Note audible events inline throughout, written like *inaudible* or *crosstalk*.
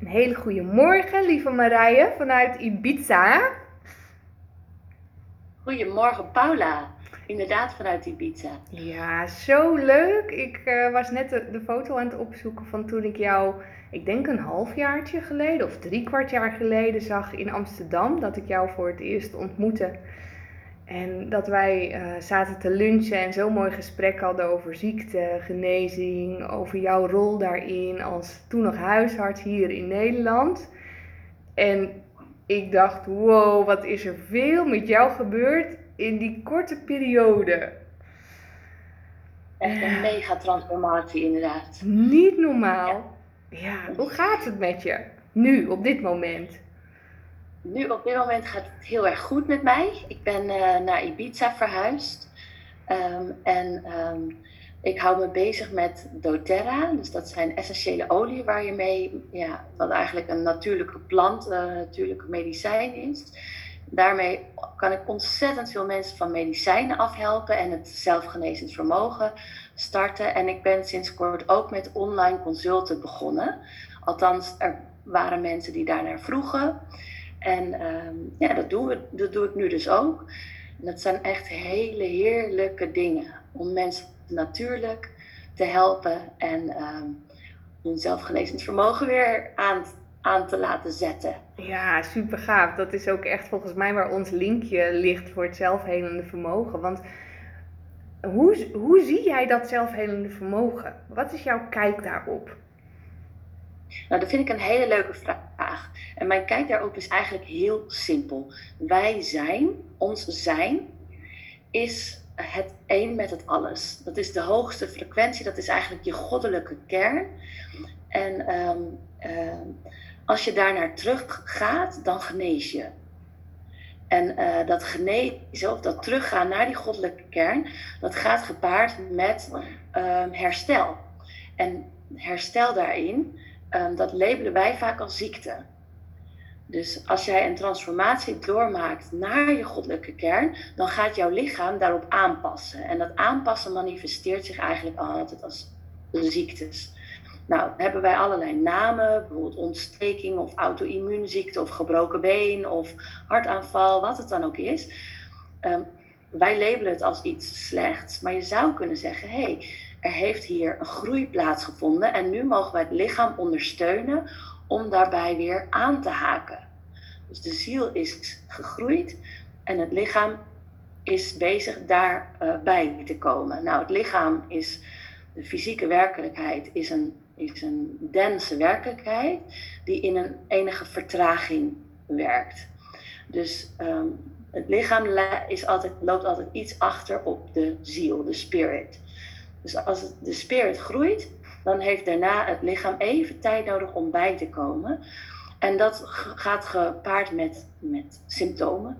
Een hele goede morgen, lieve Marije, vanuit Ibiza. Goedemorgen, Paula. Inderdaad, vanuit Ibiza. Ja, zo leuk. Ik eh, was net de, de, foto aan het opzoeken van toen ik jou, ik denk een halfjaartje geleden of drie kwart jaar geleden zag in Amsterdam. Dat ik jou voor het eerst ontmoette. En dat wij uh, zaten te lunchen en zo'n mooi gesprek hadden over ziekte, genezing, over jouw rol daarin als toen nog huisarts hier in Nederland. En ik dacht, wow, wat is er veel met jou gebeurd in die korte periode. Echt een mega transformatie inderdaad. Niet normaal. Ja. hoe gaat het met je nu, op dit moment? Nu op dit moment gaat het heel erg goed met mij. Ik ben uh, naar Ibiza verhuisd. Um, en um, ik hou me bezig met doTERRA. Dus dat zijn essentiële oliën waar je mee, ja, wat eigenlijk een natuurlijke plant, een uh, natuurlijke medicijn is. Daarmee kan ik ontzettend veel mensen van medicijnen afhelpen en het zelfgenezend vermogen starten. En ik ben sinds kort ook met online consulten begonnen. Althans, er waren mensen die daarnaar vroegen. En um, ja, dat, doen we, dat doe ik nu dus ook. En dat zijn echt hele heerlijke dingen om mensen natuurlijk te helpen en um, hun zelfgenezend vermogen weer aan, aan te laten zetten. Ja, super gaaf. Dat is ook echt volgens mij waar ons linkje ligt voor het zelfhelende vermogen. Want hoe, hoe zie jij dat zelfhelende vermogen? Wat is jouw kijk daarop? Nou, dat vind ik een hele leuke vraag. En mijn kijk daarop is eigenlijk heel simpel. Wij zijn, ons zijn, is het een met het alles. Dat is de hoogste frequentie, dat is eigenlijk je goddelijke kern. En um, um, als je daar naar terug gaat, dan genees je. En uh, dat genezen of dat teruggaan naar die goddelijke kern, dat gaat gepaard met um, herstel. En herstel daarin, um, dat labelen wij vaak als ziekte. Dus als jij een transformatie doormaakt naar je goddelijke kern, dan gaat jouw lichaam daarop aanpassen. En dat aanpassen manifesteert zich eigenlijk altijd als ziektes. Nou, hebben wij allerlei namen, bijvoorbeeld ontsteking of auto-immuunziekte of gebroken been of hartaanval, wat het dan ook is. Um, wij labelen het als iets slechts, maar je zou kunnen zeggen: hé, hey, er heeft hier een groei plaatsgevonden en nu mogen wij het lichaam ondersteunen om daarbij weer aan te haken. Dus de ziel is gegroeid en het lichaam is bezig daarbij te komen. Nou, het lichaam is de fysieke werkelijkheid, is een is een dense werkelijkheid die in een enige vertraging werkt. Dus um, het lichaam is altijd, loopt altijd iets achter op de ziel, de spirit. Dus als de spirit groeit, dan heeft daarna het lichaam even tijd nodig om bij te komen. En dat gaat gepaard met, met symptomen.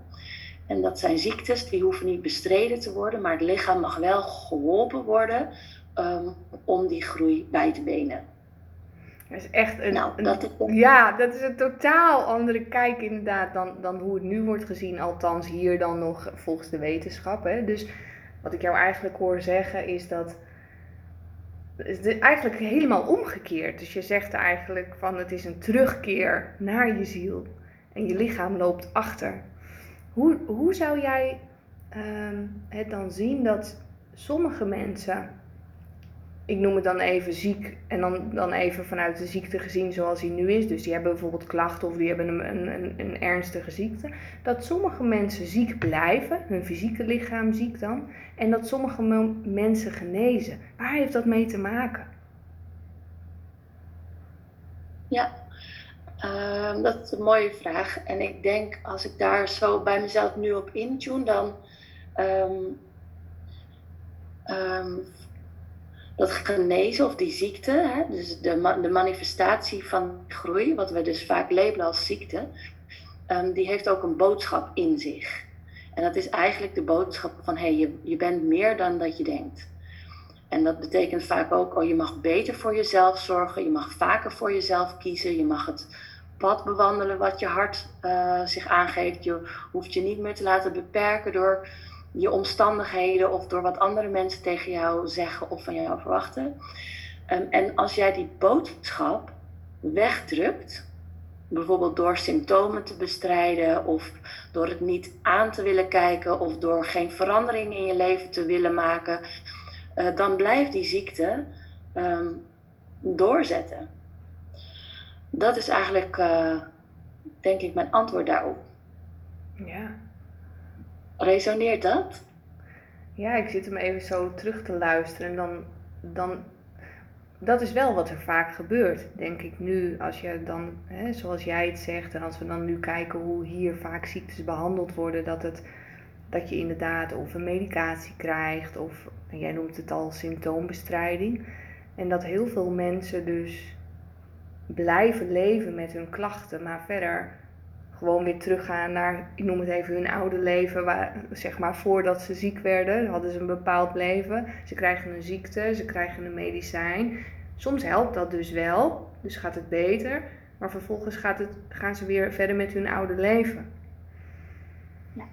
En dat zijn ziektes, die hoeven niet bestreden te worden, maar het lichaam mag wel geholpen worden um, om die groei bij te benen. Dat is echt een, nou, dat een, ja, dat is een totaal andere kijk inderdaad dan, dan hoe het nu wordt gezien, althans hier dan nog volgens de wetenschap. Hè. Dus wat ik jou eigenlijk hoor zeggen is dat is eigenlijk helemaal omgekeerd. Dus je zegt eigenlijk van het is een terugkeer naar je ziel en je lichaam loopt achter. Hoe, hoe zou jij um, het dan zien dat sommige mensen ik noem het dan even ziek en dan, dan even vanuit de ziekte gezien zoals hij nu is. Dus die hebben bijvoorbeeld klachten of die hebben een, een, een, ernstige ziekte. Dat sommige mensen ziek blijven, hun fysieke lichaam ziek dan, en dat sommige mensen genezen. Waar heeft dat mee te maken? Ja, uh, dat is een mooie vraag. En ik denk als ik daar zo bij mezelf nu op intune, dan um, um, dat genezen of die ziekte, hè, dus de, de manifestatie van groei, wat we dus vaak labelen als ziekte, um, die heeft ook een boodschap in zich. En dat is eigenlijk de boodschap van hé, hey, je, je bent meer dan dat je denkt. En dat betekent vaak ook, oh, je mag beter voor jezelf zorgen, je mag vaker voor jezelf kiezen, je mag het pad bewandelen wat je hart uh, zich aangeeft. Je hoeft je niet meer te laten beperken door je omstandigheden of door wat andere mensen tegen jou zeggen of van jou verwachten. Um, en als jij die boodschap wegdrukt, bijvoorbeeld door symptomen te bestrijden of door het niet aan te willen kijken of door geen verandering in je leven te willen maken, uh, dan blijft die ziekte um, doorzetten. Dat is eigenlijk, uh, denk ik, mijn antwoord daarop. Ja. Resoneert dat? Ja, ik zit hem even zo terug te luisteren en dan, dan dat is wel wat er vaak gebeurt, denk ik nu. Als je dan, hè, zoals jij het zegt, en als we dan nu kijken hoe hier vaak ziektes behandeld worden, dat, het, dat je inderdaad of een medicatie krijgt, of jij noemt het al symptoombestrijding. En dat heel veel mensen dus blijven leven met hun klachten, maar verder gewoon weer teruggaan naar, ik noem het even hun oude leven, waar, zeg maar voordat ze ziek werden, hadden ze een bepaald leven. Ze krijgen een ziekte, ze krijgen een medicijn. Soms helpt dat dus wel, dus gaat het beter, maar vervolgens gaat het, gaan ze weer verder met hun oude leven. Ja.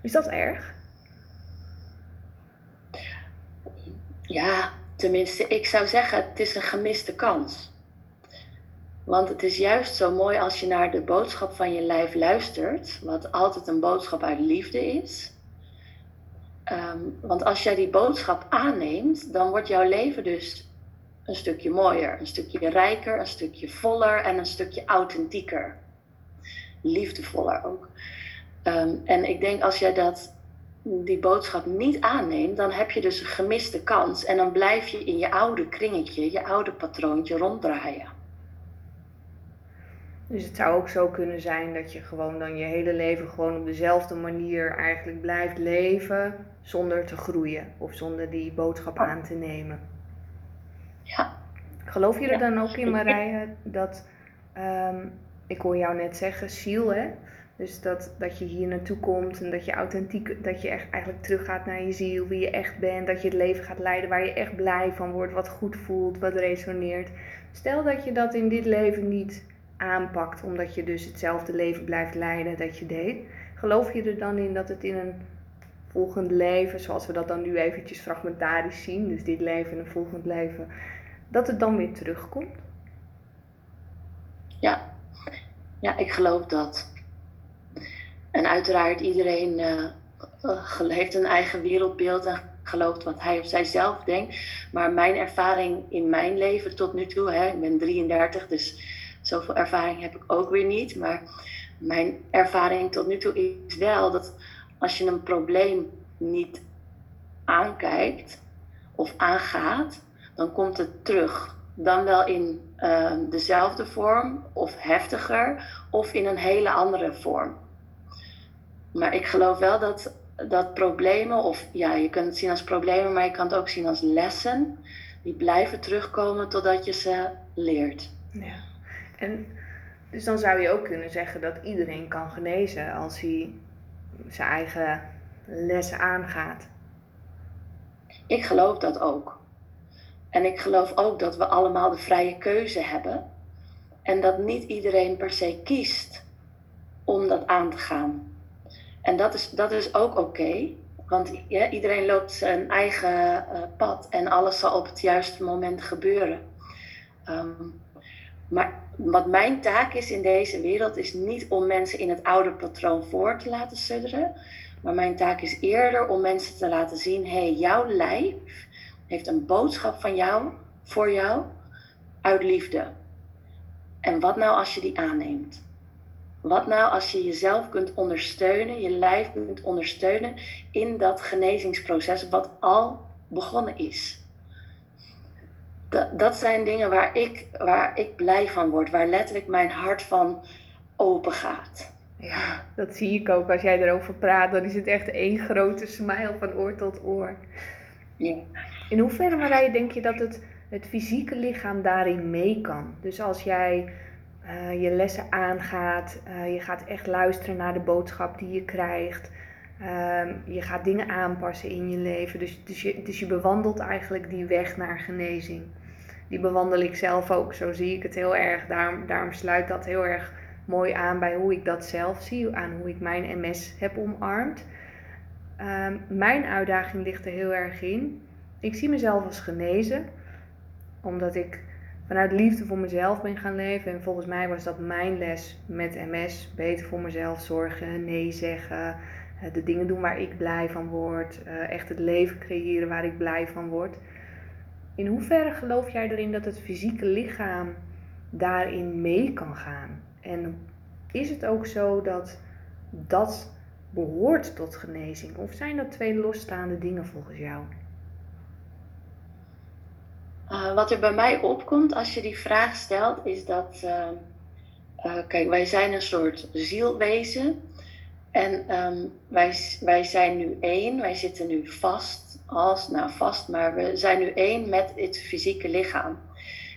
Is dat erg? Ja, tenminste, ik zou zeggen, het is een gemiste kans. Want het is juist zo mooi als je naar de boodschap van je lijf luistert, wat altijd een boodschap uit liefde is. Ehm, want als jij die boodschap aanneemt, dan wordt jouw leven dus een stukje mooier, een stukje rijker, een stukje voller en een stukje authentieker. Liefdevoller ook. Ehm, en ik denk als jij dat, die boodschap niet aanneemt, dan heb je dus een gemiste kans en dan blijf je in je oude kringetje, je oude patroontje ronddraaien. Dus het zou ook zo kunnen zijn dat je gewoon dan je hele leven gewoon op dezelfde manier eigenlijk blijft leven zonder te groeien of zonder die boodschap aan te nemen. Ja. Geloof je er dan ook in, Marije, dat, ehm, ik hoor jou net zeggen, ziel hè? Dus dat, dat je hier naartoe komt en dat je authentiek, dat je echt eigenlijk teruggaat naar je ziel, wie je echt bent, dat je het leven gaat leiden waar je echt blij van wordt, wat goed voelt, wat resoneert. Stel dat je dat in dit leven niet aanpakt, omdat je dus hetzelfde leven blijft leiden dat je deed. Geloof je er dan in dat het in een volgend leven, zoals we dat dan nu eventjes fragmentarisch zien, dus dit leven en een volgend leven, dat het dan weer terugkomt? Ja, ja ik geloof dat. En uiteraard iedereen uh, heeft een eigen wereldbeeld en gelooft wat hij of zij zelf denkt. Maar mijn ervaring in mijn leven tot nu toe, hè, ik ben 33, dus Zoveel ervaring heb ik ook weer niet. Maar mijn ervaring tot nu toe is wel dat als je een probleem niet aankijkt of aangaat, dan komt het terug. Dan wel in uh, dezelfde vorm of heftiger of in een hele andere vorm. Maar ik geloof wel dat, dat problemen, of ja, je kunt het zien als problemen, maar je kan het ook zien als lessen, die blijven terugkomen totdat je ze leert. Ja. En dus dan zou je ook kunnen zeggen dat iedereen kan genezen als hij zijn eigen les aangaat. Ik geloof dat ook. En ik geloof ook dat we allemaal de vrije keuze hebben. En dat niet iedereen per se kiest om dat aan te gaan. En dat is, dat is ook oké. want iedereen loopt zijn eigen uh, pad en alles zal op het juiste moment gebeuren. Um, maar wat mijn taak is in deze wereld, is niet om mensen in het oude patroon voor te laten sudderen. Maar mijn taak is eerder om mensen te laten zien: hé, hey, jouw lijf heeft een boodschap van jou, voor jou, uit liefde. En wat nou als je die aanneemt? Wat nou als je jezelf kunt ondersteunen, je lijf kunt ondersteunen in dat genezingsproces wat al begonnen is? Dat, dat zijn dingen waar ik, waar ik blij van word, waar letterlijk mijn hart van open gaat. Ja, dat zie ik ook. Als jij erover praat, dan is het echt één grote smile van oor tot oor. Ja. In hoeverre, Marije, denk je dat het, het fysieke lichaam daarin mee kan? Dus als jij uh, je lessen aangaat, uh, je gaat echt luisteren naar de boodschap die je krijgt. Uh, je gaat dingen aanpassen in je leven. Dus, dus, je, dus je bewandelt eigenlijk die weg naar genezing die bewandel ik zelf ook. Zo zie ik het heel erg. Daarom, daarom sluit dat heel erg mooi aan bij hoe ik dat zelf zie, aan hoe ik mijn MS heb omarmd. Ehm, mijn uitdaging ligt er heel erg in. Ik zie mezelf als genezen, omdat ik vanuit liefde voor mezelf ben gaan leven. En volgens mij was dat mijn les met MS. Beter voor mezelf zorgen, nee zeggen, eh, de dingen doen waar ik blij van word. Eh, echt het leven creëren waar ik blij van word. In hoeverre geloof jij erin dat het fysieke lichaam daarin mee kan gaan? En is het ook zo dat dat behoort tot genezing? Of zijn dat twee losstaande dingen volgens jou? Uh, wat er bij mij opkomt als je die vraag stelt, is dat, uh, uh, kijk, wij zijn een soort zielwezen. En um, wij, wij zijn nu één, wij zitten nu vast, als, nou vast, maar we zijn nu één met het fysieke lichaam.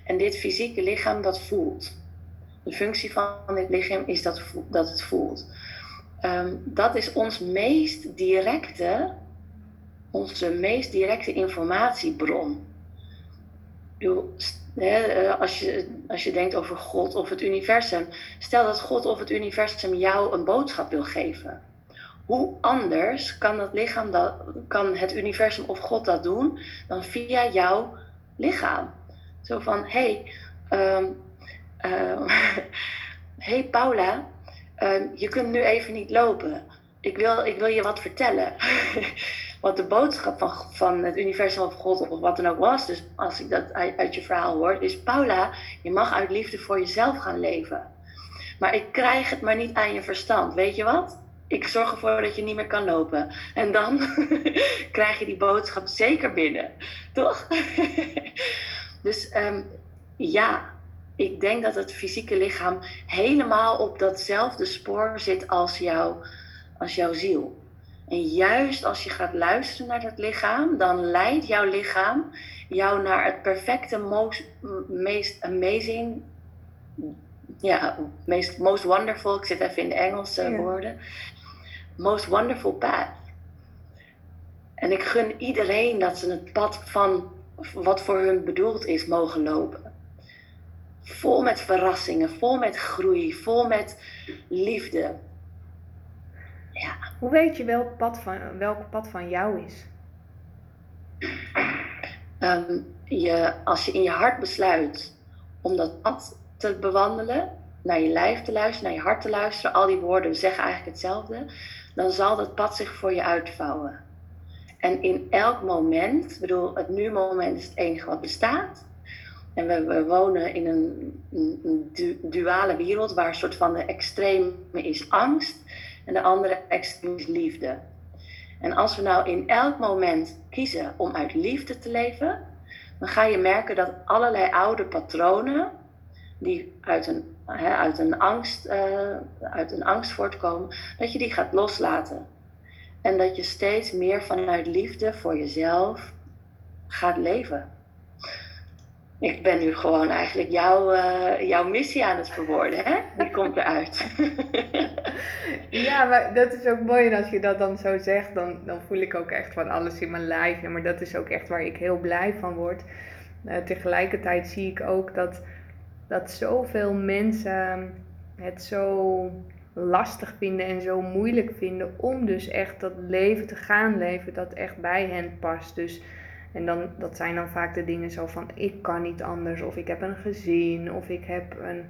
En dit fysieke lichaam, dat voelt. De functie van dit lichaam is dat, dat het voelt. Um, dat is ons meest directe, onze meest directe informatiebron. Eh, als je, als je denkt over God of het universum, stel dat God of het universum jou een boodschap wil geven. Hoe anders kan, dat lichaam dat, kan het universum of God dat doen dan via jouw lichaam? Zo van: hé, hey, um, uh, *laughs* hey Paula, um, je kunt nu even niet lopen. Ik wil, ik wil je wat vertellen. *laughs* wat de boodschap van, van het universum of God of wat dan ook was. Dus als ik dat uit, uit je verhaal hoor, is Paula, je mag uit liefde voor jezelf gaan leven. Maar ik krijg het maar niet aan je verstand. Weet je wat? Ik zorg ervoor dat je niet meer kan lopen. En dan *laughs* krijg je die boodschap zeker binnen. Toch? *laughs* dus um, ja, ik denk dat het fysieke lichaam helemaal op datzelfde spoor zit als, jou, als jouw ziel. En juist als je gaat luisteren naar dat lichaam, dan leidt jouw lichaam jou naar het perfecte, most, meest amazing, ja, meest, most wonderful, ik zit even in de Engelse woorden, most wonderful path. En ik gun iedereen dat ze het pad van wat voor hun bedoeld is mogen lopen. Vol met verrassingen, vol met groei, vol met liefde. Ja. Hoe weet je welk pad van, welk pad van jou is? Ehm, je, als je in je hart besluit om dat pad te bewandelen, naar je lijf te luisteren, naar je hart te luisteren, al die woorden zeggen eigenlijk hetzelfde, dan zal dat pad zich voor je uitvouwen. En in elk moment, ik bedoel, het nu-moment is het enige wat bestaat. En we, we wonen in een, een, duale wereld waar een soort van de extreme is angst en de andere extreem is liefde. En als we nou in elk moment kiezen om uit liefde te leven, dan ga je merken dat allerlei oude patronen, die uit een, hè, uit een, angst, uh, uit een angst voortkomen, dat je die gaat loslaten. En dat je steeds meer vanuit liefde voor jezelf gaat leven ik ben nu gewoon eigenlijk jouw, uh, jouw missie aan het verwoorden, hè? Die komt eruit. *laughs* ja, maar dat is ook mooi. En als je dat dan zo zegt, dan, dan voel ik ook echt van alles in mijn lijf. Maar dat is ook echt waar ik heel blij van word. Uh, tegelijkertijd zie ik ook dat, dat zoveel mensen het zo lastig vinden en zo moeilijk vinden om dus echt dat leven te gaan leven dat echt bij hen past. Dus en dan, dat zijn dan vaak de dingen zo van ik kan niet anders, of ik heb een gezin, of ik heb een,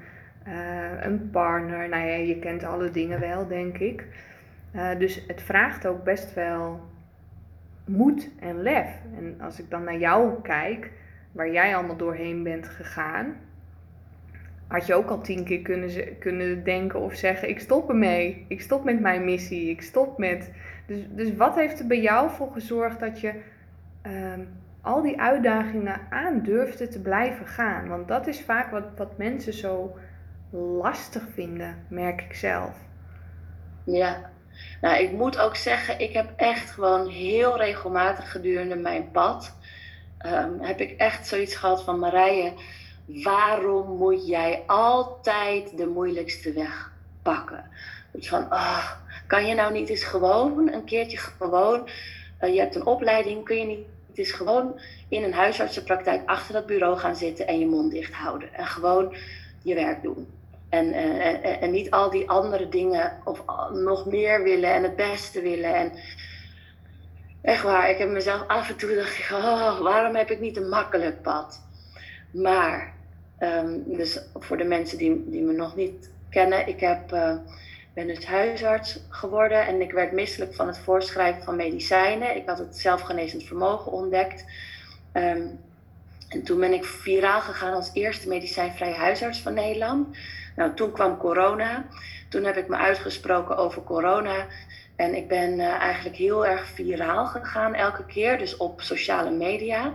uh, een partner. Nou ja, je kent alle dingen wel, denk ik. Uh, dus het vraagt ook best wel moed en lef. En als ik dan naar jou kijk, waar jij allemaal doorheen bent gegaan, had je ook al tien keer kunnen, kunnen denken of zeggen: Ik stop ermee. Ik stop met mijn missie. Ik stop met. Dus, dus wat heeft er bij jou voor gezorgd dat je Ehm, al die uitdagingen aan durfde te blijven gaan. Want dat is vaak wat, wat mensen zo lastig vinden, merk ik zelf. Ja, nou ik moet ook zeggen, ik heb echt gewoon heel regelmatig gedurende mijn pad, um, heb ik echt zoiets gehad van Marije, waarom moet jij altijd de moeilijkste weg pakken? Dus van, oh, kan je nou niet eens gewoon een keertje gewoon, uh, je hebt een opleiding, kun je niet het is gewoon in een huisartsenpraktijk achter dat bureau gaan zitten en je mond dicht houden. En gewoon je werk doen. En, eh, en, en, niet al die andere dingen of nog meer willen en het beste willen. En echt waar, ik heb mezelf af en toe gedacht, oh, waarom heb ik niet een makkelijk pad? Maar Ehm, dus voor de mensen die, die me nog niet kennen, ik heb, uh, ben dus huisarts geworden en ik werd misselijk van het voorschrijven van medicijnen. Ik had het zelfgenezend vermogen ontdekt. Ehm, en toen ben ik viraal gegaan als eerste medicijnvrije huisarts van Nederland. Nou, toen kwam corona. Toen heb ik me uitgesproken over corona. En ik ben uh, eigenlijk heel erg viraal gegaan elke keer, dus op sociale media.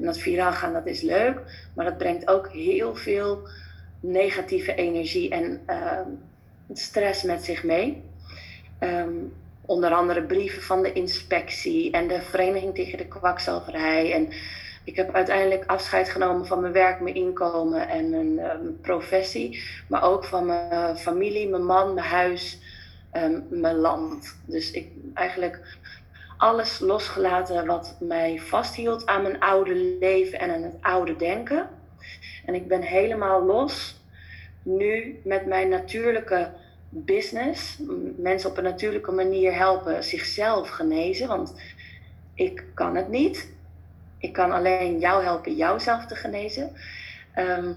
En dat viraal gaan, dat is leuk, maar dat brengt ook heel veel negatieve energie en uh, stress met zich mee. Um, onder andere brieven van de inspectie en de Vereniging tegen de Kwakzalverij. En ik heb uiteindelijk afscheid genomen van mijn werk, mijn inkomen en mijn, uh, professie. Maar ook van mijn familie, mijn man, mijn huis, mijn land. Dus ik eigenlijk alles losgelaten wat mij vasthield aan mijn oude leven en aan het oude denken. En ik ben helemaal los nu met mijn natuurlijke business. Mensen op een natuurlijke manier helpen zichzelf genezen, want ik kan het niet. Ik kan alleen jou helpen jouzelf te genezen. Um,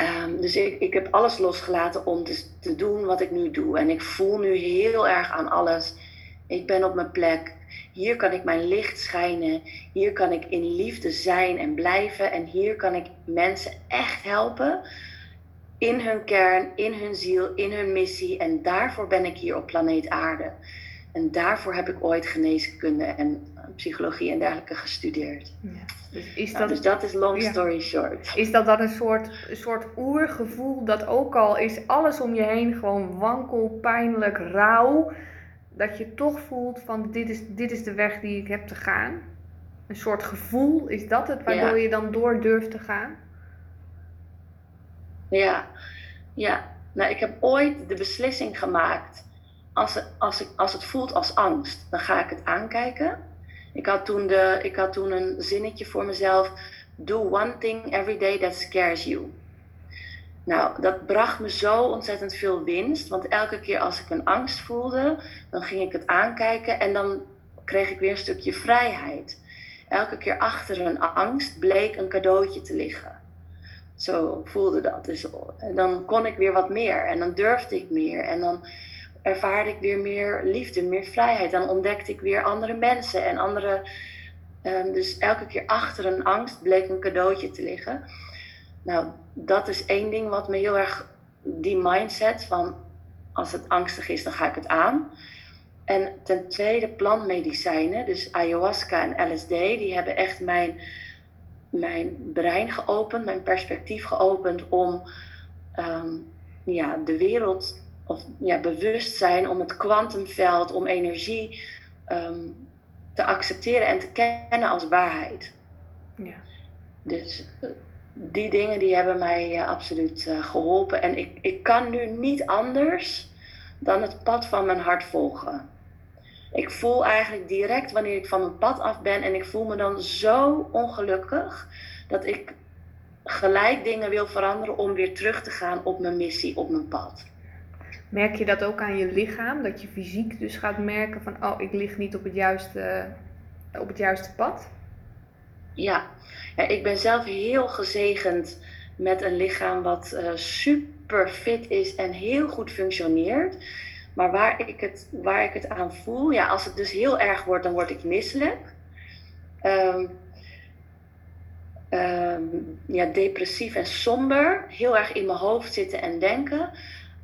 um, dus ik, ik heb alles losgelaten om te doen wat ik nu doe. En ik voel nu heel erg aan alles ik ben op mijn plek. Hier kan ik mijn licht schijnen. Hier kan ik in liefde zijn en blijven. En hier kan ik mensen echt helpen. In hun kern, in hun ziel, in hun missie. En daarvoor ben ik hier op planeet Aarde. En daarvoor heb ik ooit geneeskunde en psychologie en dergelijke gestudeerd. Ja, dus, is nou, dat, dus dat is long story short. Is dat dan een soort, een soort oergevoel dat ook al is alles om je heen gewoon wankel, pijnlijk, rauw dat je toch voelt van dit is, dit is de weg die ik heb te gaan? Een soort gevoel, is dat het waardoor je dan door durft te gaan? Ja, ja. Nou, ik heb ooit de beslissing gemaakt. Als het, als, ik, als het voelt als angst, dan ga ik het aankijken. Ik had, toen de, ik had toen een zinnetje voor mezelf. Do one thing every day that scares you. Nou, dat bracht me zo ontzettend veel winst. Want elke keer als ik een angst voelde, dan ging ik het aankijken en dan kreeg ik weer een stukje vrijheid. Elke keer achter een angst bleek een cadeautje te liggen. Zo voelde dat. Dus en dan kon ik weer wat meer en dan durfde ik meer en dan ervaarde ik weer meer liefde, meer vrijheid. Dan ontdekte ik weer andere mensen en andere. Um, dus elke keer achter een angst bleek een cadeautje te liggen. Nou, dat is één ding wat me heel erg, die mindset van als het angstig is, dan ga ik het aan. En ten tweede plantmedicijnen, dus ayahuasca en LSD, die hebben echt mijn, mijn brein geopend, mijn perspectief geopend om ehm, ja, de wereld, of ja, bewustzijn, om het kwantumveld, om energie ehm, te accepteren en te kennen als waarheid. Ja. Dus die dingen die hebben mij uh, absoluut uh, geholpen. En ik, ik kan nu niet anders dan het pad van mijn hart volgen. Ik voel eigenlijk direct wanneer ik van mijn pad af ben en ik voel me dan zo ongelukkig dat ik gelijk dingen wil veranderen om weer terug te gaan op mijn missie, op mijn pad. Merk je dat ook aan je lichaam? Dat je fysiek dus gaat merken van, oh, ik lig niet op het juiste, op het juiste pad? Ja. ja, ik ben zelf heel gezegend met een lichaam wat uh, super fit is en heel goed functioneert. Maar waar ik, het, waar ik het aan voel, ja, als het dus heel erg wordt, dan word ik misselijk. Um, um, ja, depressief en somber, heel erg in mijn hoofd zitten en denken.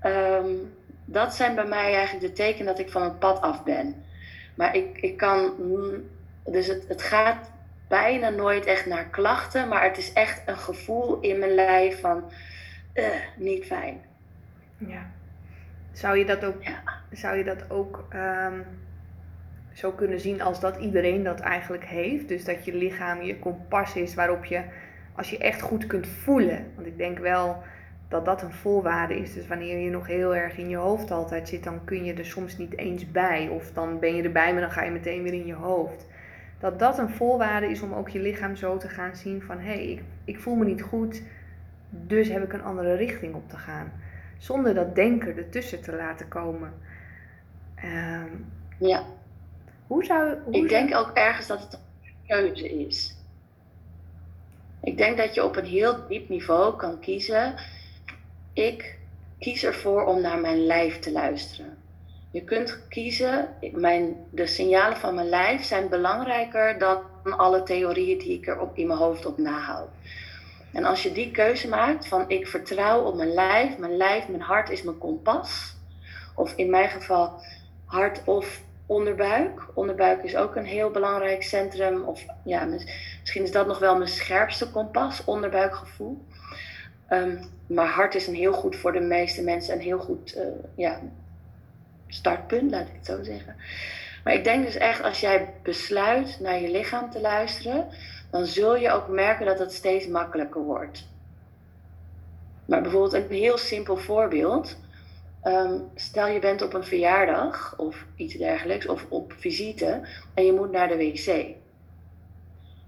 Um, dat zijn bij mij eigenlijk de tekenen dat ik van het pad af ben. Maar ik, ik kan, dus het, het gaat bijna nooit echt naar klachten, maar het is echt een gevoel in mijn lijf van uh, niet fijn. Ja. Zou je dat ook, ja. zou je dat ook um, zo kunnen zien als dat iedereen dat eigenlijk heeft? Dus dat je lichaam je kompas is waarop je, als je echt goed kunt voelen. Want ik denk wel dat dat een voorwaarde is. Dus wanneer je nog heel erg in je hoofd altijd zit, dan kun je er soms niet eens bij. Of dan ben je erbij, maar dan ga je meteen weer in je hoofd dat dat een voorwaarde is om ook je lichaam zo te gaan zien van hé, hey, ik, ik voel me niet goed, dus heb ik een andere richting op te gaan. Zonder dat denken ertussen te laten komen. Um, ja. Hoe zou. Hoe ik denk ook ergens dat het een keuze is. Ik denk dat je op een heel diep niveau kan kiezen. Ik kies ervoor om naar mijn lijf te luisteren. Je kunt kiezen, mijn, de signalen van mijn lijf zijn belangrijker dan alle theorieën die ik er op, in mijn hoofd op nahoud. En als je die keuze maakt van ik vertrouw op mijn lijf, mijn lijf, mijn hart is mijn kompas. Of in mijn geval hart of onderbuik. Onderbuik is ook een heel belangrijk centrum. Of ja, misschien is dat nog wel mijn scherpste kompas, onderbuikgevoel. Um, maar hart is een heel goed voor de meeste mensen een heel goed uh, ja, startpunt, laat ik het zo zeggen. Maar ik denk dus echt, als jij besluit naar je lichaam te luisteren, dan zul je ook merken dat het steeds makkelijker wordt. Maar bijvoorbeeld een heel simpel voorbeeld. Ehm, stel je bent op een verjaardag of iets dergelijks, of op visite en je moet naar de wc.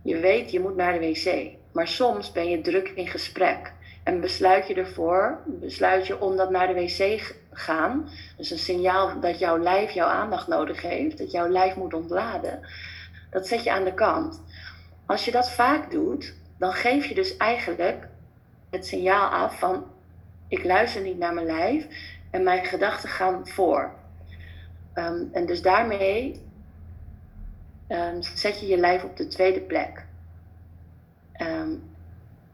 Je weet, je moet naar de wc. Maar soms ben je druk in gesprek. En besluit je ervoor, besluit je om dat naar de wc gaan. Dus een signaal dat jouw lijf jouw aandacht nodig heeft, dat jouw lijf moet ontladen. Dat zet je aan de kant. Als je dat vaak doet, dan geef je dus eigenlijk het signaal af van ik luister niet naar mijn lijf en mijn gedachten gaan voor. Ehm, en dus daarmee um, zet je je lijf op de tweede plek. Um,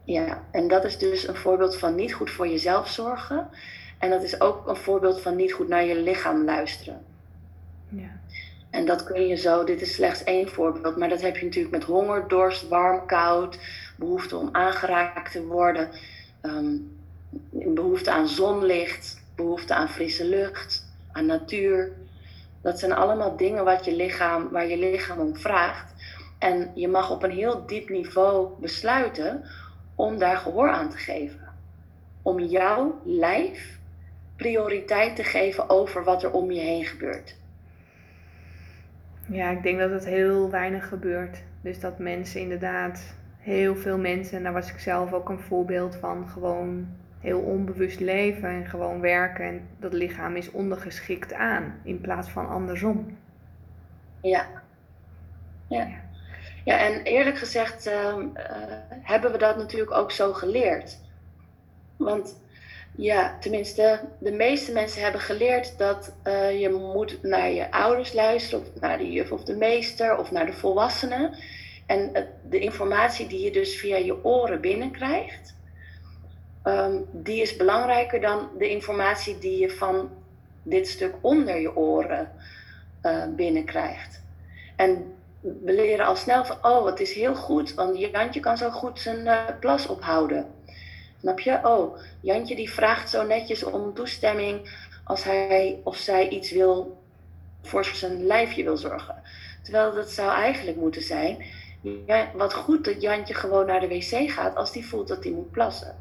ja, en dat is dus een voorbeeld van niet goed voor jezelf zorgen. En dat is ook een voorbeeld van niet goed naar je lichaam luisteren. Ja. En dat kun je zo, dit is slechts één voorbeeld, maar dat heb je natuurlijk met honger, dorst, warm, koud, behoefte om aangeraakt te worden, um, behoefte aan zonlicht, behoefte aan frisse lucht, aan natuur. Dat zijn allemaal dingen wat je lichaam, waar je lichaam om vraagt. En je mag op een heel diep niveau besluiten om daar gehoor aan te geven. Om jouw lijf prioriteit te geven over wat er om je heen gebeurt. Ja, ik denk dat het heel weinig gebeurt. Dus dat mensen inderdaad, heel veel mensen, en daar was ik zelf ook een voorbeeld van, gewoon heel onbewust leven en gewoon werken. En dat lichaam is ondergeschikt aan, in plaats van andersom. Ja. Ja. Ja, en eerlijk gezegd ehm, eh, hebben we dat natuurlijk ook zo geleerd. Want ja, tenminste, de meeste mensen hebben geleerd dat uh, je moet naar je ouders luisteren, of naar de juf of de meester, of naar de volwassenen. En de informatie die je dus via je oren binnenkrijgt, um, die is belangrijker dan de informatie die je van dit stuk onder je oren uh, binnenkrijgt. En we leren al snel van, oh, het is heel goed, want Jantje kan zo goed zijn plas ophouden. Snap je? Oh, Jantje die vraagt zo netjes om toestemming als hij of zij iets wil voor zijn lijfje wil zorgen. Terwijl dat zou eigenlijk moeten zijn, wat goed dat Jantje gewoon naar de wc gaat als die voelt dat hij moet plassen.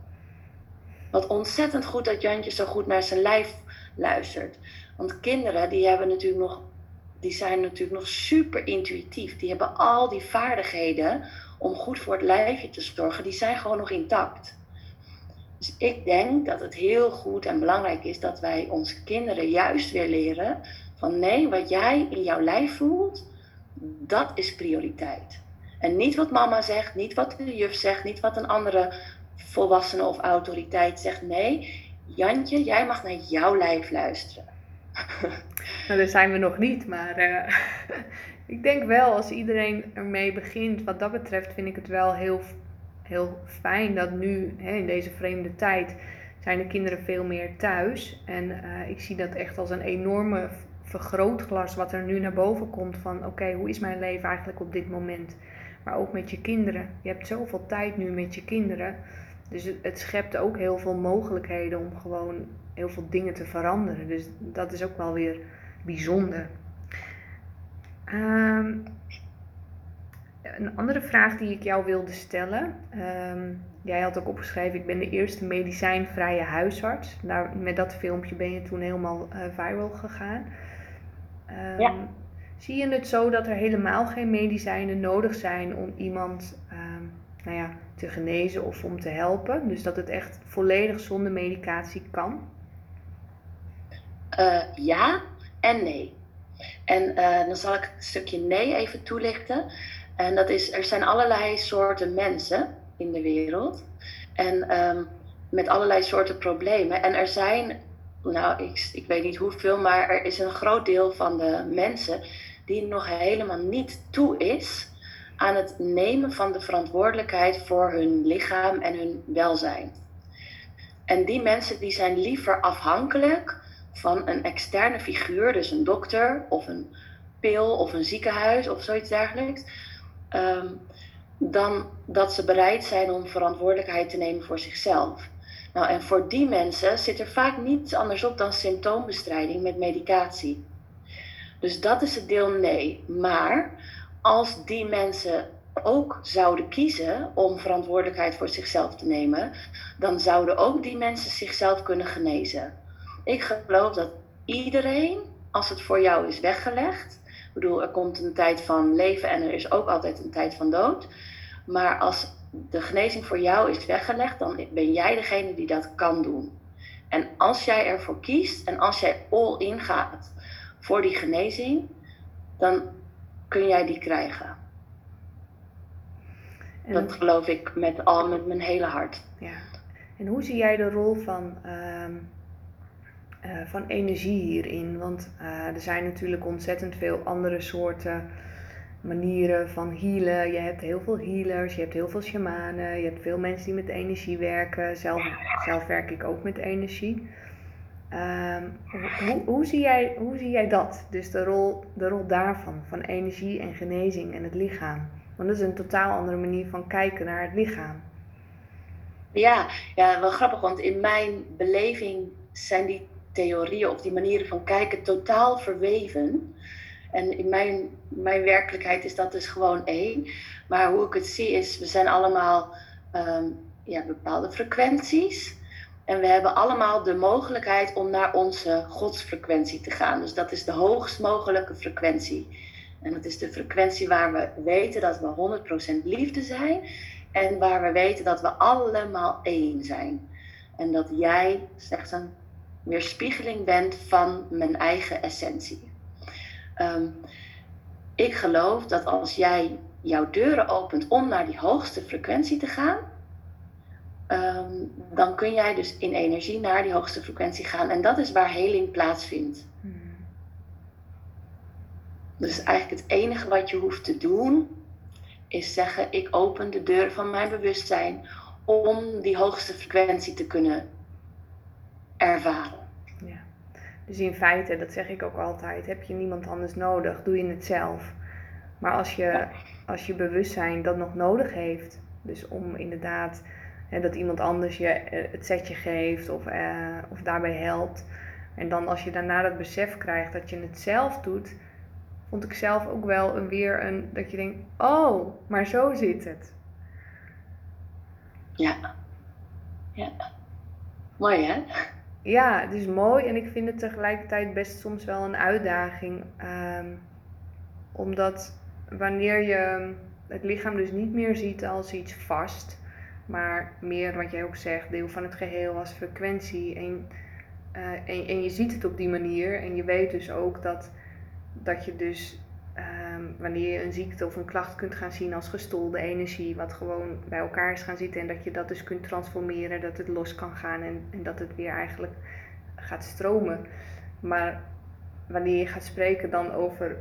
Wat ontzettend goed dat Jantje zo goed naar zijn lijf luistert. Want kinderen die hebben natuurlijk nog die zijn natuurlijk nog super intuïtief. Die hebben al die vaardigheden om goed voor het lijfje te zorgen, die zijn gewoon nog intact. Dus ik denk dat het heel goed en belangrijk is dat wij onze kinderen juist weer leren van nee, wat jij in jouw lijf voelt, dat is prioriteit. En niet wat mama zegt, niet wat de juf zegt, niet wat een andere volwassene of autoriteit zegt. Nee, Jantje, jij mag naar jouw lijf luisteren. *laughs* Nou, daar zijn we nog niet, maar uh, *laughs* ik denk wel als iedereen ermee begint, wat dat betreft vind ik het wel heel, heel fijn dat nu hè, in deze vreemde tijd zijn de kinderen veel meer thuis. En uh, ik zie dat echt als een enorme vergrootglas wat er nu naar boven komt van oké, hoe is mijn leven eigenlijk op dit moment? Maar ook met je kinderen. Je hebt zoveel tijd nu met je kinderen. Dus het, schept ook heel veel mogelijkheden om gewoon heel veel dingen te veranderen. Dus dat is ook wel weer bijzonder. Ehm, een andere vraag die ik jou wilde stellen. Ehm, jij had ook opgeschreven, ik ben de eerste medicijnvrije huisarts. Nou, met dat filmpje ben je toen helemaal uh, viral gegaan. Um, ja. Zie je het zo dat er helemaal geen medicijnen nodig zijn om iemand nou ja, te genezen of om te helpen? Dus dat het echt volledig zonder medicatie kan? Uh, ja en nee. En uh, dan zal ik het stukje nee even toelichten. En dat is, er zijn allerlei soorten mensen. in de wereld. En ehm, met allerlei soorten problemen. En er zijn, nou, ik, ik weet niet hoeveel, maar er is een groot deel van de mensen die nog helemaal niet toe is aan het nemen van de verantwoordelijkheid voor hun lichaam en hun welzijn. En die mensen die zijn liever afhankelijk van een externe figuur, dus een dokter of een pil of een ziekenhuis of zoiets dergelijks, ehm, dan dat ze bereid zijn om verantwoordelijkheid te nemen voor zichzelf. Nou, en voor die mensen zit er vaak niets anders op dan symptoombestrijding met medicatie. Dus dat is het deel nee. Maar als die mensen ook zouden kiezen om verantwoordelijkheid voor zichzelf te nemen, dan zouden ook die mensen zichzelf kunnen genezen. Ik geloof dat iedereen, als het voor jou is weggelegd, ik bedoel, er komt een tijd van leven en er is ook altijd een tijd van dood. Maar als de genezing voor jou is weggelegd, dan ben jij degene die dat kan doen. En als jij ervoor kiest en als jij all in gaat voor die genezing, dan kun jij die krijgen. En dat geloof ik met al met mijn hele hart. Ja. En hoe zie jij de rol van, ehm, eh, van energie hierin? Want uh, er zijn natuurlijk ontzettend veel andere soorten manieren van healen. Je hebt heel veel healers, je hebt heel veel shamanen, je hebt veel mensen die met energie werken. Zelf, zelf werk ik ook met energie. Ehm, hoe, hoe, zie jij, hoe zie jij dat? Dus de rol, de rol daarvan, van energie en genezing en het lichaam. Want dat is een totaal andere manier van kijken naar het lichaam. Ja, ja, wel grappig, want in mijn beleving zijn die theorieën of die manieren van kijken totaal verweven. En in mijn, mijn werkelijkheid is dat dus gewoon één. Maar hoe ik het zie is, we zijn allemaal ehm, ja, bepaalde frequenties. En we hebben allemaal de mogelijkheid om naar onze godsfrequentie te gaan. Dus dat is de hoogst mogelijke frequentie. En dat is de frequentie waar we weten dat we 100% liefde zijn. En waar we weten dat we allemaal één zijn. En dat jij slechts een weerspiegeling bent van mijn eigen essentie. Ehm, ik geloof dat als jij jouw deuren opent om naar die hoogste frequentie te gaan, ehm, dan kun jij dus in energie naar die hoogste frequentie gaan. En dat is waar heling plaatsvindt. Hmm. Dus eigenlijk het enige wat je hoeft te doen, is zeggen: ik open de deur van mijn bewustzijn om die hoogste frequentie te kunnen ervaren. Dus in feite, dat zeg ik ook altijd, heb je niemand anders nodig, doe je het zelf. Maar als je, als je bewustzijn dat nog nodig heeft, dus om inderdaad hè, dat iemand anders je eh, het setje geeft of, uh, of daarbij helpt. En dan als je daarna dat besef krijgt dat je het zelf doet, vond ik zelf ook wel een, weer een, dat je denkt, oh, maar zo zit het. Ja. Ja. Mooi hè? Ja, het is mooi en ik vind het tegelijkertijd best soms wel een uitdaging. Ehm, omdat wanneer je het lichaam dus niet meer ziet als iets vast, maar meer wat jij ook zegt, deel van het geheel als frequentie. En, uh, en, en je ziet het op die manier en je weet dus ook dat, dat je dus wanneer je een ziekte of een klacht kunt gaan zien als gestolde energie, wat gewoon bij elkaar is gaan zitten en dat je dat dus kunt transformeren, dat het los kan gaan en, en dat het weer eigenlijk gaat stromen. Maar wanneer je gaat spreken dan over,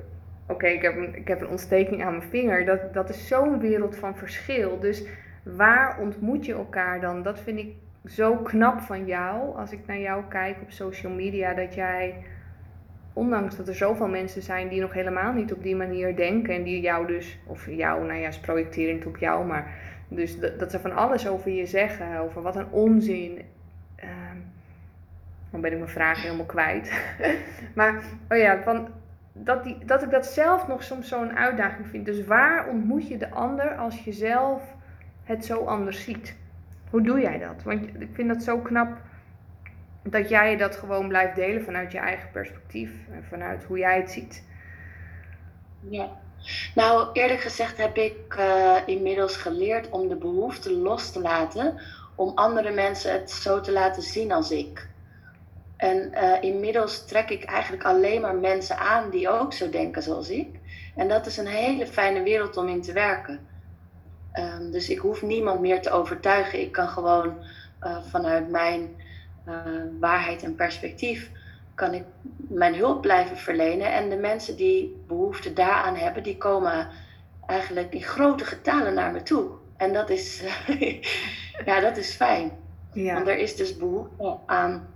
oké, ik, heb een, ik heb een ontsteking aan mijn vinger, dat, dat is zo'n wereld van verschil. Dus waar ontmoet je elkaar dan? Dat vind ik zo knap van jou, als ik naar jou kijk op social media, dat jij ondanks dat er zoveel mensen zijn die nog helemaal niet op die manier denken en die jou dus, of jou, nou ja, is projecterend op jou, maar dus dat, ze van alles over je zeggen, over wat een onzin. Uh, dan ben ik mijn vraag helemaal kwijt. *laughs* maar, oh ja, van, dat, die, dat ik dat zelf nog soms zo'n uitdaging vind. Dus waar ontmoet je de ander als je zelf het zo anders ziet? Hoe doe jij dat? Want ik vind dat zo knap dat jij dat gewoon blijft delen vanuit je eigen perspectief en vanuit hoe jij het ziet. Ja. Nou, eerlijk gezegd heb ik uh, inmiddels geleerd om de behoefte los te laten om andere mensen het zo te laten zien als ik. En uh, inmiddels trek ik eigenlijk alleen maar mensen aan die ook zo denken zoals ik. En dat is een hele fijne wereld om in te werken. Ehm, dus ik hoef niemand meer te overtuigen. Ik kan gewoon uh, vanuit mijn waarheid en perspectief kan ik mijn hulp blijven verlenen. En de mensen die behoefte daaraan hebben, die komen eigenlijk in grote getalen naar me toe. En dat is, *laughs* ja, dat is fijn. Ja. Want er is dus behoefte aan,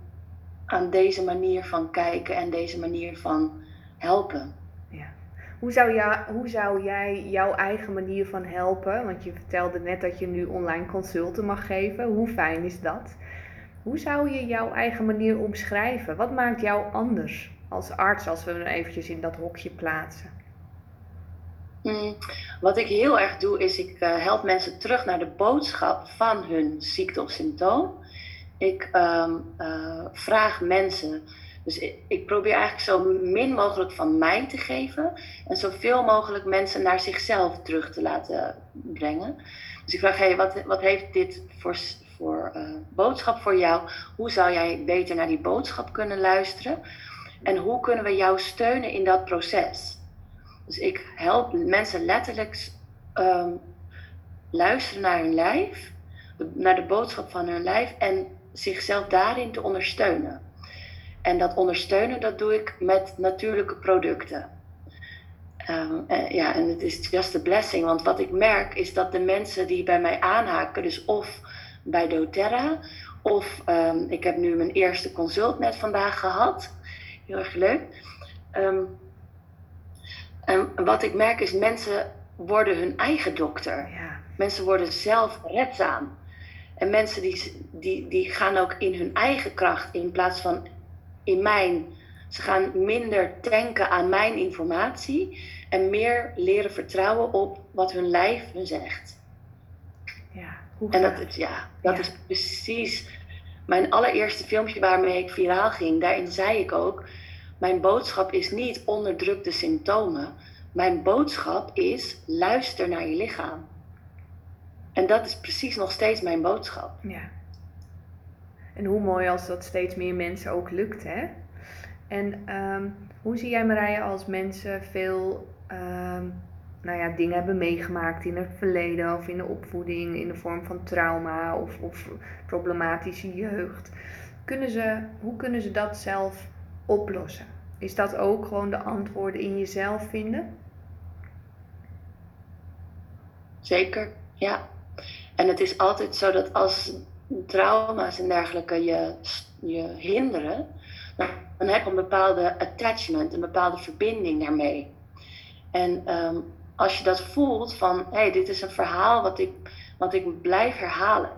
aan deze manier van kijken en deze manier van helpen. Ja. Hoe, zou jou, hoe zou jij jouw eigen manier van helpen? Want je vertelde net dat je nu online consulten mag geven. Hoe fijn is dat? Hoe zou je jouw eigen manier omschrijven? Wat maakt jou anders als arts als we hem eventjes in dat hokje plaatsen? Mm, wat ik heel erg doe, is ik uh, help mensen terug naar de boodschap van hun ziekte of symptoom. Ik um, uh, vraag mensen, dus ik, ik, probeer eigenlijk zo min mogelijk van mij te geven en zoveel mogelijk mensen naar zichzelf terug te laten brengen. Dus ik vraag, hey, wat, wat heeft dit voor, voor uh, boodschap voor jou? Hoe zou jij beter naar die boodschap kunnen luisteren? En hoe kunnen we jou steunen in dat proces? Dus ik help mensen letterlijk um, luisteren naar hun lijf, naar de boodschap van hun lijf en zichzelf daarin te ondersteunen. En dat ondersteunen, dat doe ik met natuurlijke producten. Um, ja, en het is just a blessing. Want wat ik merk is dat de mensen die bij mij aanhaken, dus of bij doTERRA, of um, ik heb nu mijn eerste consult net vandaag gehad. Heel erg leuk. Um, en wat ik merk is, mensen worden hun eigen dokter. Ja. Mensen worden zelf redzaam. En mensen die, die, die gaan ook in hun eigen kracht in plaats van in mijn. Ze gaan minder denken aan mijn informatie en meer leren vertrouwen op wat hun lijf hun zegt. En dat, ja, dat is precies mijn allereerste filmpje waarmee ik viraal ging. Daarin zei ik ook mijn boodschap is niet onderdruk de symptomen. Mijn boodschap is luister naar je lichaam. En dat is precies nog steeds mijn boodschap. Ja. En hoe mooi als dat steeds meer mensen ook lukt, hè? En um, hoe zie jij Marije als mensen veel um, nou ja, dingen hebben meegemaakt in het verleden of in de opvoeding, in de vorm van trauma of, of problematische jeugd? Kunnen ze, hoe kunnen ze dat zelf oplossen? Is dat ook gewoon de antwoorden in jezelf vinden? Zeker, ja. En het is altijd zo dat als trauma's en dergelijke je, je hinderen, dan heb je een bepaalde attachment, een bepaalde verbinding daarmee. En ehm, als je dat voelt van, hé, hey, dit is een verhaal wat ik, wat ik blijf herhalen.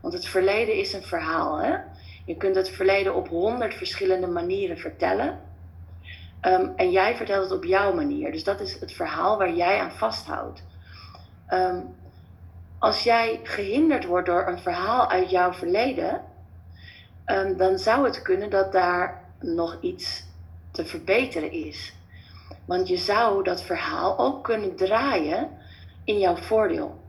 Want het verleden is een verhaal, hè. Je kunt het verleden op honderd verschillende manieren vertellen. Ehm, en jij vertelt het op jouw manier. Dus dat is het verhaal waar jij aan vasthoudt. Ehm, als jij gehinderd wordt door een verhaal uit jouw verleden, um, dan zou het kunnen dat daar nog iets te verbeteren is. Want je zou dat verhaal ook kunnen draaien in jouw voordeel.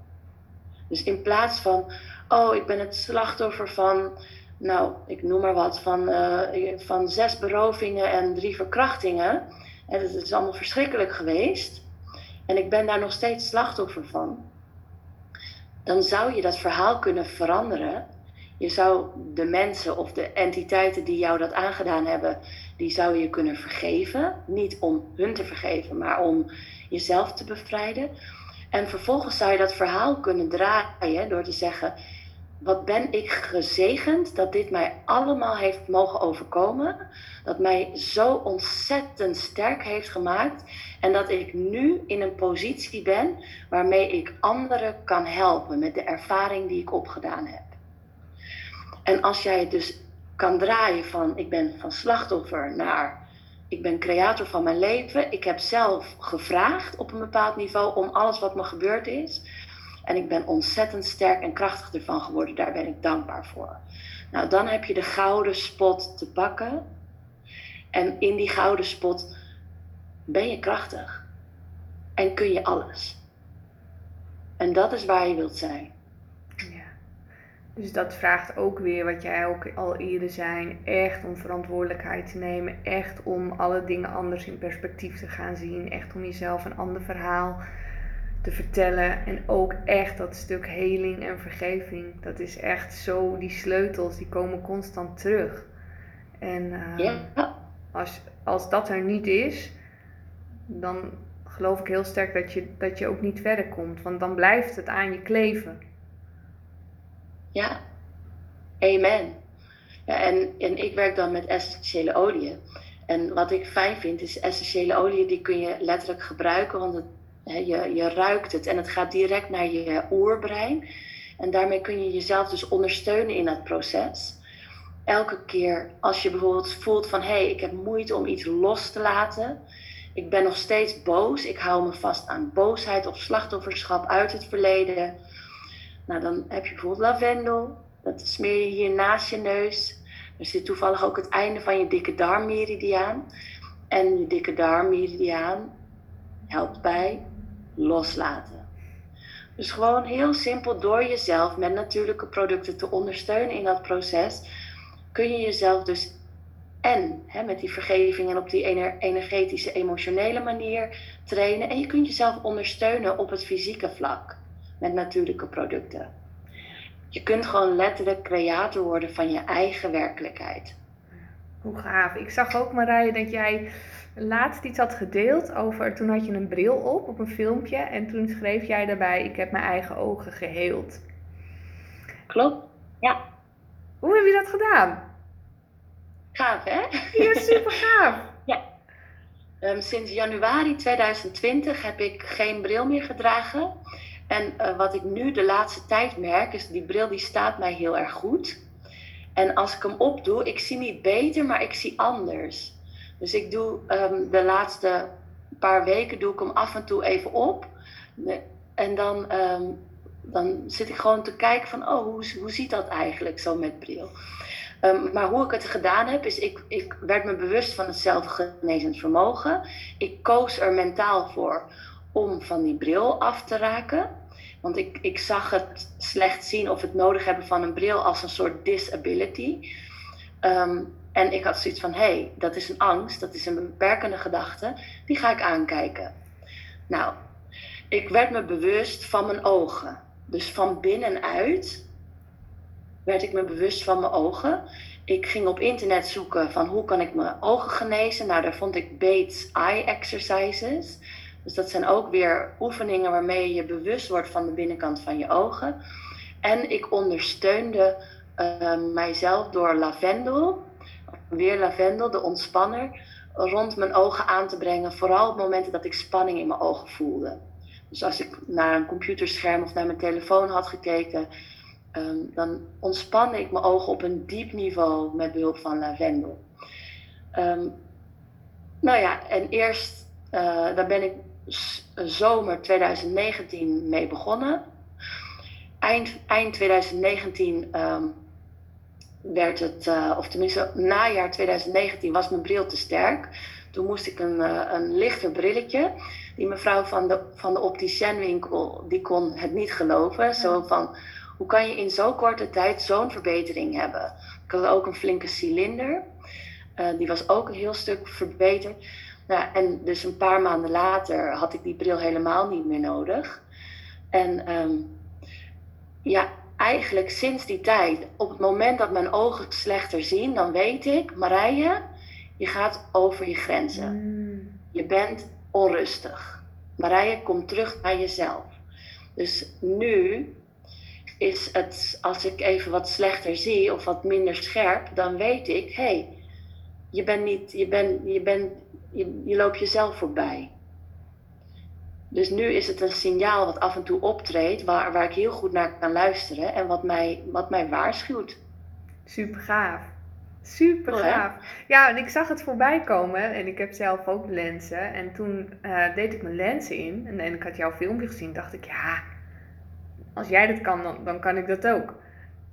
Dus in plaats van, oh, ik ben het slachtoffer van nou, ik noem maar wat, van, uh, van zes berovingen en drie verkrachtingen. En het is allemaal verschrikkelijk geweest. En ik ben daar nog steeds slachtoffer van. Dan zou je dat verhaal kunnen veranderen. Je zou de mensen of de entiteiten die jou dat aangedaan hebben, die zou je kunnen vergeven. Niet om hun te vergeven, maar om jezelf te bevrijden. En vervolgens zou je dat verhaal kunnen draaien door te zeggen: wat ben ik gezegend dat dit mij allemaal heeft mogen overkomen. Dat mij zo ontzettend sterk heeft gemaakt. En dat ik nu in een positie ben waarmee ik anderen kan helpen met de ervaring die ik opgedaan heb. En als jij het dus kan draaien van ik ben van slachtoffer naar ik ben creator van mijn leven. Ik heb zelf gevraagd op een bepaald niveau om alles wat me gebeurd is en ik ben ontzettend sterk en krachtig ervan geworden. Daar ben ik dankbaar voor. Nou, dan heb je de gouden spot te pakken. En in die gouden spot ben je krachtig. En kun je alles. En dat is waar je wilt zijn. Dus dat vraagt ook weer, wat jij ook al eerder zei, echt om verantwoordelijkheid te nemen. Echt om alle dingen anders in perspectief te gaan zien. Echt om jezelf een ander verhaal te vertellen. En ook echt dat stuk heling en vergeving. Dat is echt zo, die sleutels die komen constant terug. En uh, als, als dat er niet is, dan geloof ik heel sterk dat je, dat je ook niet verder komt. Want dan blijft het aan je kleven. Ja, amen. Ja, en, en ik werk dan met essentiële oliën. En wat ik fijn vind is essentiële oliën die kun je letterlijk gebruiken, want het, je, je ruikt het en het gaat direct naar je oerbrein. En daarmee kun je jezelf dus ondersteunen in dat proces. Elke keer als je bijvoorbeeld voelt van hé, hey, ik heb moeite om iets los te laten. Ik ben nog steeds boos. Ik hou me vast aan boosheid of slachtofferschap uit het verleden. Nou, dan heb je bijvoorbeeld lavendel. Dat smeer je hier naast je neus. Er zit toevallig ook het einde van je dikke darmmeridiaan. En je dikke darmmeridiaan helpt bij loslaten. Dus gewoon heel simpel door jezelf met natuurlijke producten te ondersteunen in dat proces, kun je jezelf dus en hè, met die vergeving en op die energetische, emotionele manier trainen. En je kunt jezelf ondersteunen op het fysieke vlak met natuurlijke producten. Je kunt gewoon letterlijk creator worden van je eigen werkelijkheid. Hoe gaaf. Ik zag ook, Marije, dat jij laatst iets had gedeeld over. Toen had je een bril op, op een filmpje. En toen schreef jij daarbij: Ik heb mijn eigen ogen geheeld. Klopt, ja. Hoe heb je dat gedaan? Gaaf, hè? Ja, super gaaf. *laughs* ja. Um, sinds januari 2020 heb ik geen bril meer gedragen. En uh, wat ik nu de laatste tijd merk, is die bril die staat mij heel erg goed. En als ik hem opdoe, ik zie niet beter, maar ik zie anders. Dus ik doe um, de laatste paar weken doe ik hem af en toe even op. En dan, um, dan zit ik gewoon te kijken van, oh, hoe, hoe ziet dat eigenlijk zo met bril? Um, maar hoe ik het gedaan heb, is ik, ik werd me bewust van het zelfgenezend vermogen. Ik koos er mentaal voor om van die bril af te raken. Want ik, ik zag het slecht zien of het nodig hebben van een bril als een soort disability. Um, en ik had zoiets van: hé, hey, dat is een angst, dat is een beperkende gedachte, die ga ik aankijken. Nou, ik werd me bewust van mijn ogen. Dus van binnenuit werd ik me bewust van mijn ogen. Ik ging op internet zoeken van hoe kan ik mijn ogen genezen. Nou, daar vond ik Bates Eye Exercises. Dus dat zijn ook weer oefeningen waarmee je bewust wordt van de binnenkant van je ogen. En ik ondersteunde uh, mijzelf door lavendel, weer lavendel, de ontspanner, rond mijn ogen aan te brengen. Vooral op momenten dat ik spanning in mijn ogen voelde. Dus als ik naar een computerscherm of naar mijn telefoon had gekeken, um, dan ontspanne ik mijn ogen op een diep niveau met behulp van lavendel. Um, nou ja, en eerst, uh, daar ben ik zomer 2019 mee begonnen. Eind, eind 2019 um, ehm, werd het, uh, of tenminste najaar 2019 was mijn bril te sterk. Toen moest ik een, uh, een lichter brilletje. Die mevrouw van de, van de opticienwinkel, die kon het niet geloven. Zo van, hoe kan je in zo'n korte tijd zo'n verbetering hebben? Ik had ook een flinke cilinder. Uh, die was ook een heel stuk verbeterd. Nou, en dus een paar maanden later had ik die bril helemaal niet meer nodig. En um, ja, eigenlijk sinds die tijd, op het moment dat mijn ogen slechter zien, dan weet ik, Marije, je gaat over je grenzen. Mm. Je bent onrustig. Marije, kom terug naar jezelf. Dus nu is het, als ik even wat slechter zie of wat minder scherp, dan weet ik, hé, hey, je bent niet, je bent, je bent, je, je loopt jezelf voorbij. Dus nu is het een signaal wat af en toe optreedt, waar, waar ik heel goed naar kan luisteren en wat mij, wat mij waarschuwt. Super gaaf. Super gaaf. Ja, en ik zag het voorbij komen en ik heb zelf ook lenzen. En toen uh, deed ik mijn lenzen in en, en ik had jouw filmpje gezien, dacht ik, ja, als jij dat kan, dan, dan kan ik dat ook.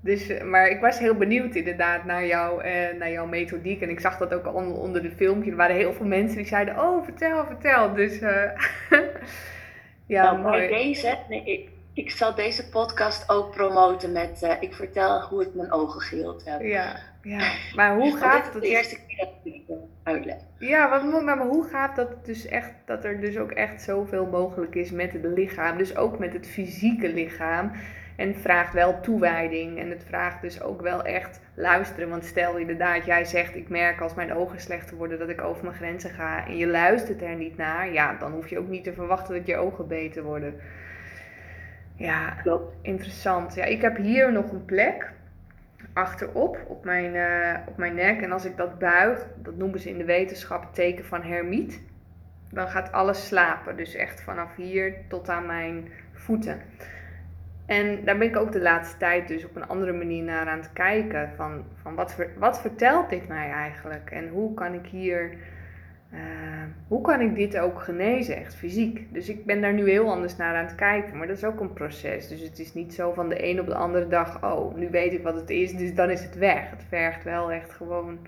Dus, eh, maar ik was heel benieuwd inderdaad naar, jou, eh, naar jouw methodiek. En ik zag dat ook onder, onder de filmpje. Er waren heel veel mensen die zeiden, oh vertel, vertel. Dus uh, *laughs* ja, nou, mooi. Deze, nee, ik zal deze podcast ook promoten met uh, ik vertel hoe ik mijn ogen geheeld heb. Ja, ja. maar hoe gaat het? de eerste keer dat ik het uitleg. Ja, wat, maar hoe gaat dat dus echt, dat er dus ook echt zoveel mogelijk is met het lichaam, dus ook met het fysieke lichaam. En het vraagt wel toewijding en het vraagt dus ook wel echt luisteren. Want stel inderdaad, jij zegt ik merk als mijn ogen slechter worden dat ik over mijn grenzen ga en je luistert er niet naar, ja, dan hoef je ook niet te verwachten dat je ogen beter worden. Ja, Klopt. interessant. Ja, ik heb hier nog een plek achterop op mijn, uh, op mijn nek. En als ik dat buig, dat noemen ze in de wetenschap het teken van hermiet. Dan gaat alles slapen. Dus echt vanaf hier tot aan mijn voeten. En daar ben ik ook de laatste tijd dus op een andere manier naar aan het kijken. Van, van wat, wat vertelt dit mij eigenlijk? En hoe kan ik hier uh, hoe kan ik dit ook genezen, echt fysiek? Dus ik ben daar nu heel anders naar aan het kijken, maar dat is ook een proces. Dus het is niet zo van de een op de andere dag, oh, nu weet ik wat het is, dus dan is het weg. Het vergt wel echt gewoon,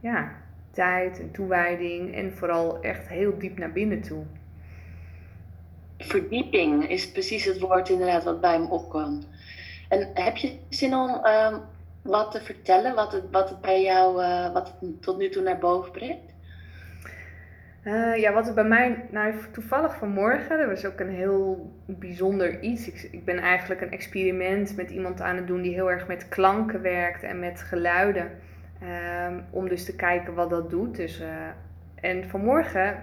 ja, tijd en toewijding en vooral echt heel diep naar binnen toe. Verdieping is precies het woord inderdaad wat bij me opkwam. En heb je zin om uh, wat te vertellen, wat het, wat het bij jou, uh, wat het tot nu toe naar boven brengt? Uh, ja, wat er bij mij, nou toevallig vanmorgen, dat was ook een heel bijzonder iets. Ik, ik, ben eigenlijk een experiment met iemand aan het doen die heel erg met klanken werkt en met geluiden. Um, om dus te kijken wat dat doet. Dus, uh, en vanmorgen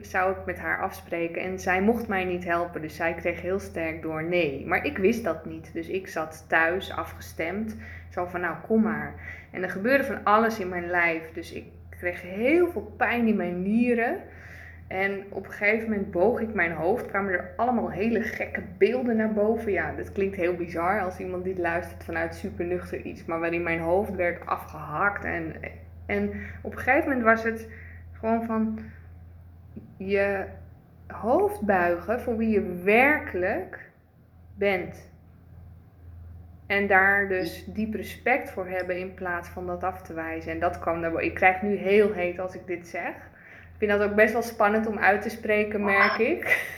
zou ik met haar afspreken en zij mocht mij niet helpen. Dus zij kreeg heel sterk door nee. Maar ik wist dat niet. Dus ik zat thuis afgestemd. Zo van nou kom maar. En er gebeurde van alles in mijn lijf. Dus ik ik kreeg heel veel pijn in mijn nieren. En op een gegeven moment boog ik mijn hoofd, kwamen er allemaal hele gekke beelden naar boven. Ja, dat klinkt heel bizar als iemand dit luistert vanuit supernuchter iets, maar waarin mijn hoofd werd afgehakt. En, en op een gegeven moment was het gewoon van je hoofd buigen voor wie je werkelijk bent. En daar dus diep respect voor hebben in plaats van dat af te wijzen. En dat kwam naar Ik krijg nu heel heet als ik dit zeg. Ik vind dat ook best wel spannend om uit te spreken, merk ik.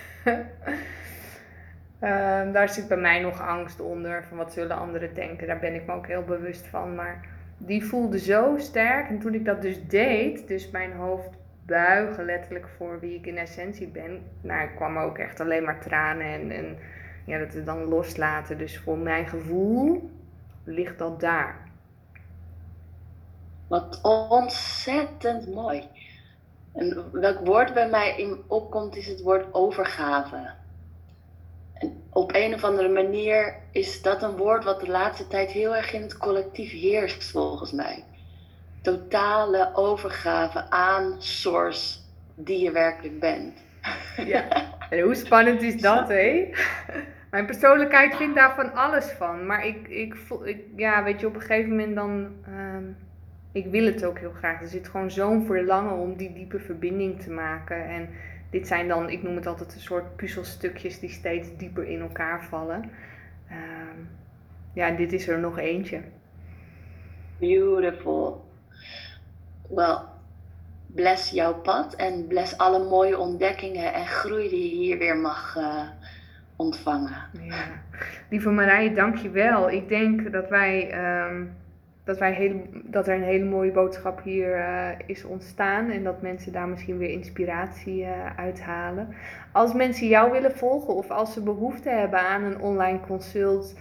um, *laughs* daar zit bij mij nog angst onder. Van wat zullen anderen denken. Daar ben ik me ook heel bewust van. Maar die voelde zo sterk. En toen ik dat dus deed, dus mijn hoofd buigen letterlijk voor wie ik in essentie ben. Nou, kwam ook echt alleen maar tranen en, en ja, dat we dan loslaten. Dus voor mijn gevoel ligt dat daar. Wat ontzettend mooi. En welk woord bij mij in opkomt is het woord overgave. En op een of andere manier is dat een woord wat de laatste tijd heel erg in het collectief heerst, volgens mij. Totale overgave aan source die je werkelijk bent. Ja, en hoe spannend is dat, *laughs* hé? Mijn persoonlijkheid vindt daar van alles van. Maar ik, ik voel, ik, ja, weet je, op een gegeven moment dan. Uh, ik wil het ook heel graag. Er zit gewoon zo'n verlangen om die diepe verbinding te maken. En dit zijn dan, ik noem het altijd een soort puzzelstukjes die steeds dieper in elkaar vallen. Uh, ja, dit is er nog eentje. Beautiful. Well, bless jouw pad en bless alle mooie ontdekkingen en groei die je hier weer mag. Uh, ontvangen. Ja. Lieve Marije, dank je wel. Ik denk dat wij. Ehm, dat, wij hele, dat er een hele mooie boodschap hier uh, is ontstaan en dat mensen daar misschien weer inspiratie uh, uithalen. Als mensen jou willen volgen of als ze behoefte hebben aan een online consult,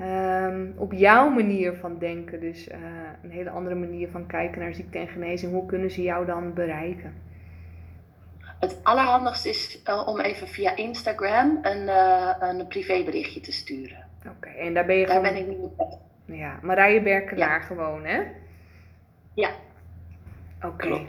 um, op jouw manier van denken, dus uh, een hele andere manier van kijken naar ziekte en genezing, hoe kunnen ze jou dan bereiken? Het allerhandigste is om even via Instagram een, een privéberichtje te sturen. Oké, en daar ben je daar gewoon... ben ik op. Ja, Marije Berkelaar ja. gewoon, hè? Ja. Oké. Okay.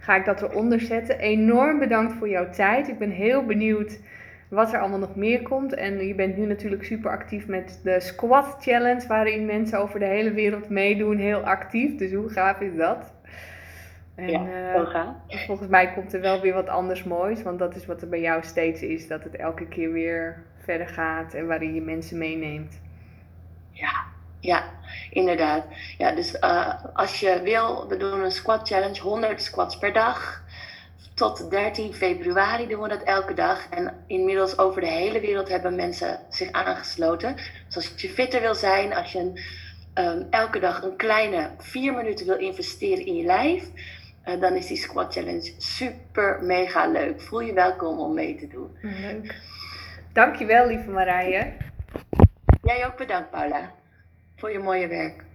Ga ik dat eronder zetten. Enorm bedankt voor jouw tijd. Ik ben heel benieuwd wat er allemaal nog meer komt. En je bent nu natuurlijk super actief met de Squat Challenge, waarin mensen over de hele wereld meedoen. Heel actief. Dus hoe gaaf is dat? En, ja, uh, volgens mij komt er wel weer wat anders moois, want dat is wat er bij jou steeds is, dat het elke keer weer verder gaat en waarin je mensen meeneemt. Ja, ja, inderdaad. Ja, dus uh, als je wil, we doen een squat challenge, 100 squats per dag. tot 13 februari doen we dat elke dag. En inmiddels over de hele wereld hebben mensen zich aangesloten. Dus als je fitter wil zijn, als je um, elke dag een kleine vier minuten wil investeren in je lijf, uh, dan is die Squat Challenge super mega leuk. Voel je welkom om mee te doen. Leuk. Dankjewel, lieve Marije. Jij ook bedankt, Paula, voor je mooie werk.